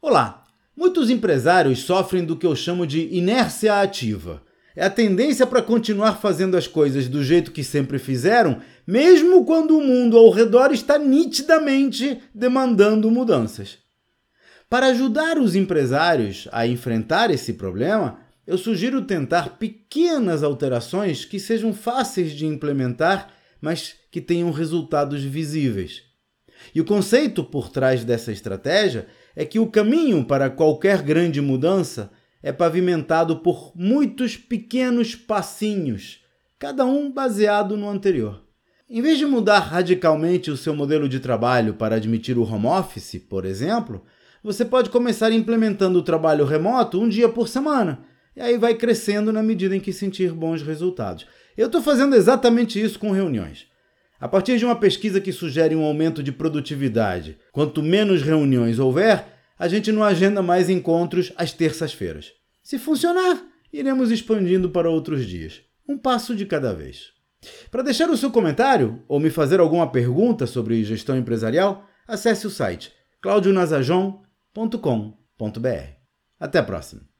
Olá! Muitos empresários sofrem do que eu chamo de inércia ativa. É a tendência para continuar fazendo as coisas do jeito que sempre fizeram, mesmo quando o mundo ao redor está nitidamente demandando mudanças. Para ajudar os empresários a enfrentar esse problema, eu sugiro tentar pequenas alterações que sejam fáceis de implementar, mas que tenham resultados visíveis. E o conceito por trás dessa estratégia é que o caminho para qualquer grande mudança é pavimentado por muitos pequenos passinhos, cada um baseado no anterior. Em vez de mudar radicalmente o seu modelo de trabalho para admitir o home office, por exemplo, você pode começar implementando o trabalho remoto um dia por semana, e aí vai crescendo na medida em que sentir bons resultados. Eu estou fazendo exatamente isso com reuniões. A partir de uma pesquisa que sugere um aumento de produtividade, quanto menos reuniões houver, a gente não agenda mais encontros às terças-feiras. Se funcionar, iremos expandindo para outros dias, um passo de cada vez. Para deixar o seu comentário ou me fazer alguma pergunta sobre gestão empresarial, acesse o site claudionazajon.com.br. Até a próxima!